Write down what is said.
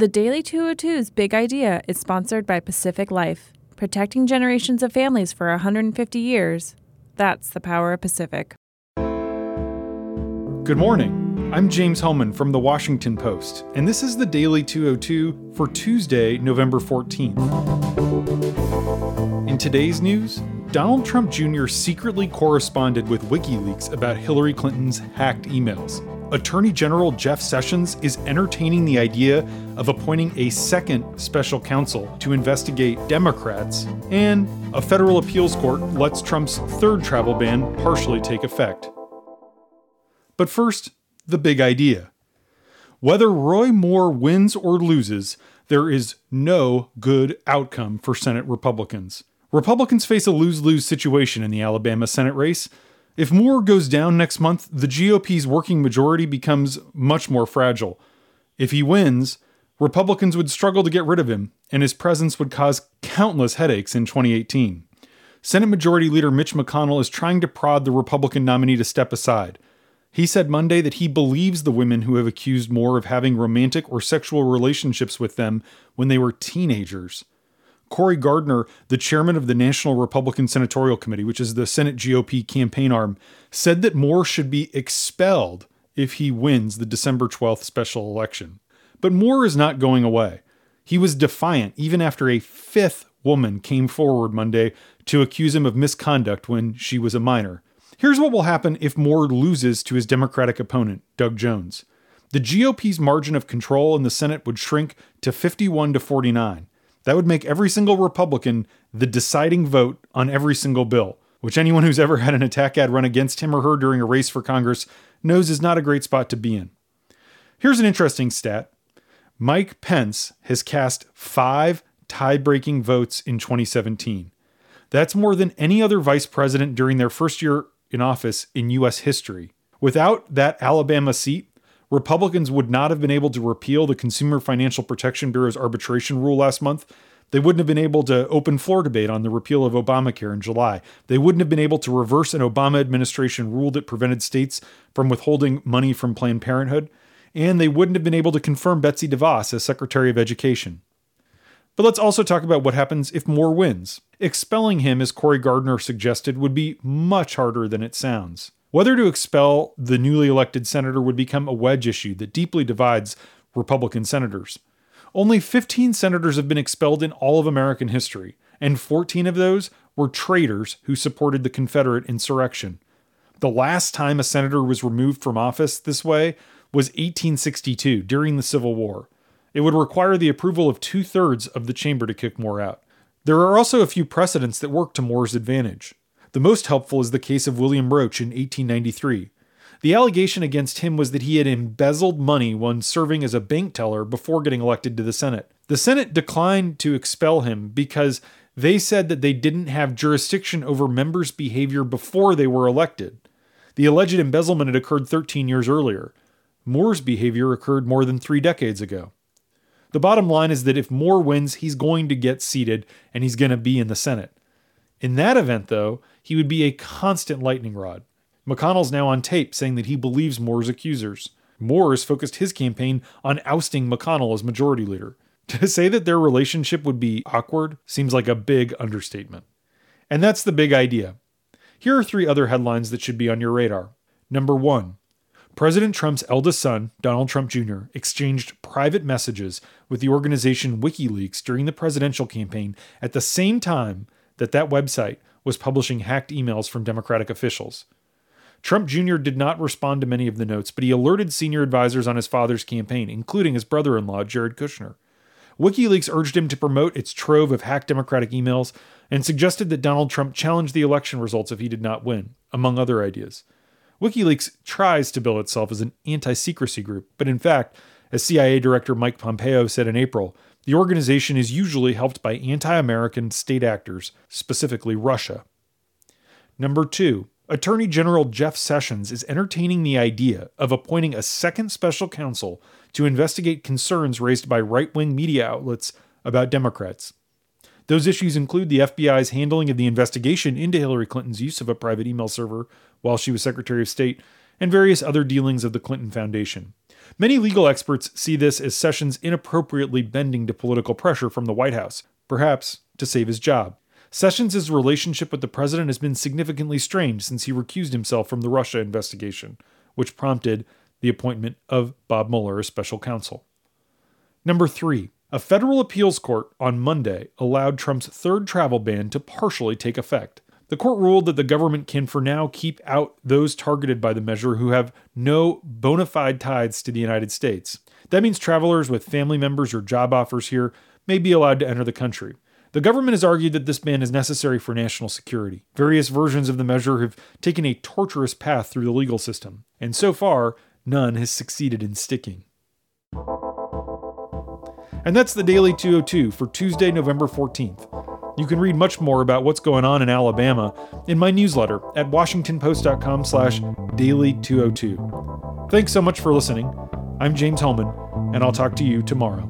The Daily 202's big idea is sponsored by Pacific Life, protecting generations of families for 150 years. That's the power of Pacific. Good morning. I'm James Hohmann from The Washington Post, and this is the Daily 202 for Tuesday, November 14th. In today's news, Donald Trump Jr. secretly corresponded with WikiLeaks about Hillary Clinton's hacked emails. Attorney General Jeff Sessions is entertaining the idea of appointing a second special counsel to investigate Democrats, and a federal appeals court lets Trump's third travel ban partially take effect. But first, the big idea. Whether Roy Moore wins or loses, there is no good outcome for Senate Republicans. Republicans face a lose lose situation in the Alabama Senate race if Moore goes down next month, the GOP's working majority becomes much more fragile. If he wins, Republicans would struggle to get rid of him, and his presence would cause countless headaches in 2018. Senate Majority Leader Mitch McConnell is trying to prod the Republican nominee to step aside. He said Monday that he believes the women who have accused Moore of having romantic or sexual relationships with them when they were teenagers. Cory Gardner, the chairman of the National Republican Senatorial Committee, which is the Senate GOP campaign arm, said that Moore should be expelled if he wins the December 12th special election. But Moore is not going away. He was defiant even after a fifth woman came forward Monday to accuse him of misconduct when she was a minor. Here's what will happen if Moore loses to his Democratic opponent, Doug Jones. The GOP's margin of control in the Senate would shrink to 51 to 49. That would make every single Republican the deciding vote on every single bill, which anyone who's ever had an attack ad run against him or her during a race for Congress knows is not a great spot to be in. Here's an interesting stat Mike Pence has cast five tie breaking votes in 2017. That's more than any other vice president during their first year in office in U.S. history. Without that Alabama seat, Republicans would not have been able to repeal the Consumer Financial Protection Bureau's arbitration rule last month. They wouldn't have been able to open floor debate on the repeal of Obamacare in July. They wouldn't have been able to reverse an Obama administration rule that prevented states from withholding money from Planned Parenthood. And they wouldn't have been able to confirm Betsy DeVos as Secretary of Education. But let's also talk about what happens if Moore wins. Expelling him, as Cory Gardner suggested, would be much harder than it sounds. Whether to expel the newly elected senator would become a wedge issue that deeply divides Republican senators. Only 15 senators have been expelled in all of American history, and 14 of those were traitors who supported the Confederate insurrection. The last time a senator was removed from office this way was 1862 during the Civil War. It would require the approval of two thirds of the chamber to kick Moore out. There are also a few precedents that work to Moore's advantage. The most helpful is the case of William Roach in 1893. The allegation against him was that he had embezzled money when serving as a bank teller before getting elected to the Senate. The Senate declined to expel him because they said that they didn't have jurisdiction over members' behavior before they were elected. The alleged embezzlement had occurred 13 years earlier. Moore's behavior occurred more than three decades ago. The bottom line is that if Moore wins, he's going to get seated and he's going to be in the Senate. In that event, though, he would be a constant lightning rod. McConnell's now on tape saying that he believes Moore's accusers. Moore has focused his campaign on ousting McConnell as majority leader. To say that their relationship would be awkward seems like a big understatement. And that's the big idea. Here are three other headlines that should be on your radar. Number one President Trump's eldest son, Donald Trump Jr., exchanged private messages with the organization WikiLeaks during the presidential campaign at the same time that that website was publishing hacked emails from Democratic officials. Trump Jr. did not respond to many of the notes, but he alerted senior advisors on his father's campaign, including his brother in law, Jared Kushner. WikiLeaks urged him to promote its trove of hacked Democratic emails and suggested that Donald Trump challenge the election results if he did not win, among other ideas. WikiLeaks tries to bill itself as an anti secrecy group, but in fact, as CIA Director Mike Pompeo said in April, the organization is usually helped by anti American state actors, specifically Russia. Number two, Attorney General Jeff Sessions is entertaining the idea of appointing a second special counsel to investigate concerns raised by right wing media outlets about Democrats. Those issues include the FBI's handling of the investigation into Hillary Clinton's use of a private email server while she was Secretary of State, and various other dealings of the Clinton Foundation. Many legal experts see this as Sessions inappropriately bending to political pressure from the White House, perhaps to save his job. Sessions' relationship with the president has been significantly strained since he recused himself from the Russia investigation, which prompted the appointment of Bob Mueller as special counsel. Number three, a federal appeals court on Monday allowed Trump's third travel ban to partially take effect. The court ruled that the government can for now keep out those targeted by the measure who have no bona fide ties to the United States. That means travelers with family members or job offers here may be allowed to enter the country. The government has argued that this ban is necessary for national security. Various versions of the measure have taken a torturous path through the legal system, and so far, none has succeeded in sticking. And that's the Daily 202 for Tuesday, November 14th. You can read much more about what's going on in Alabama in my newsletter at washingtonpost.com slash daily202. Thanks so much for listening. I'm James Hohmann, and I'll talk to you tomorrow.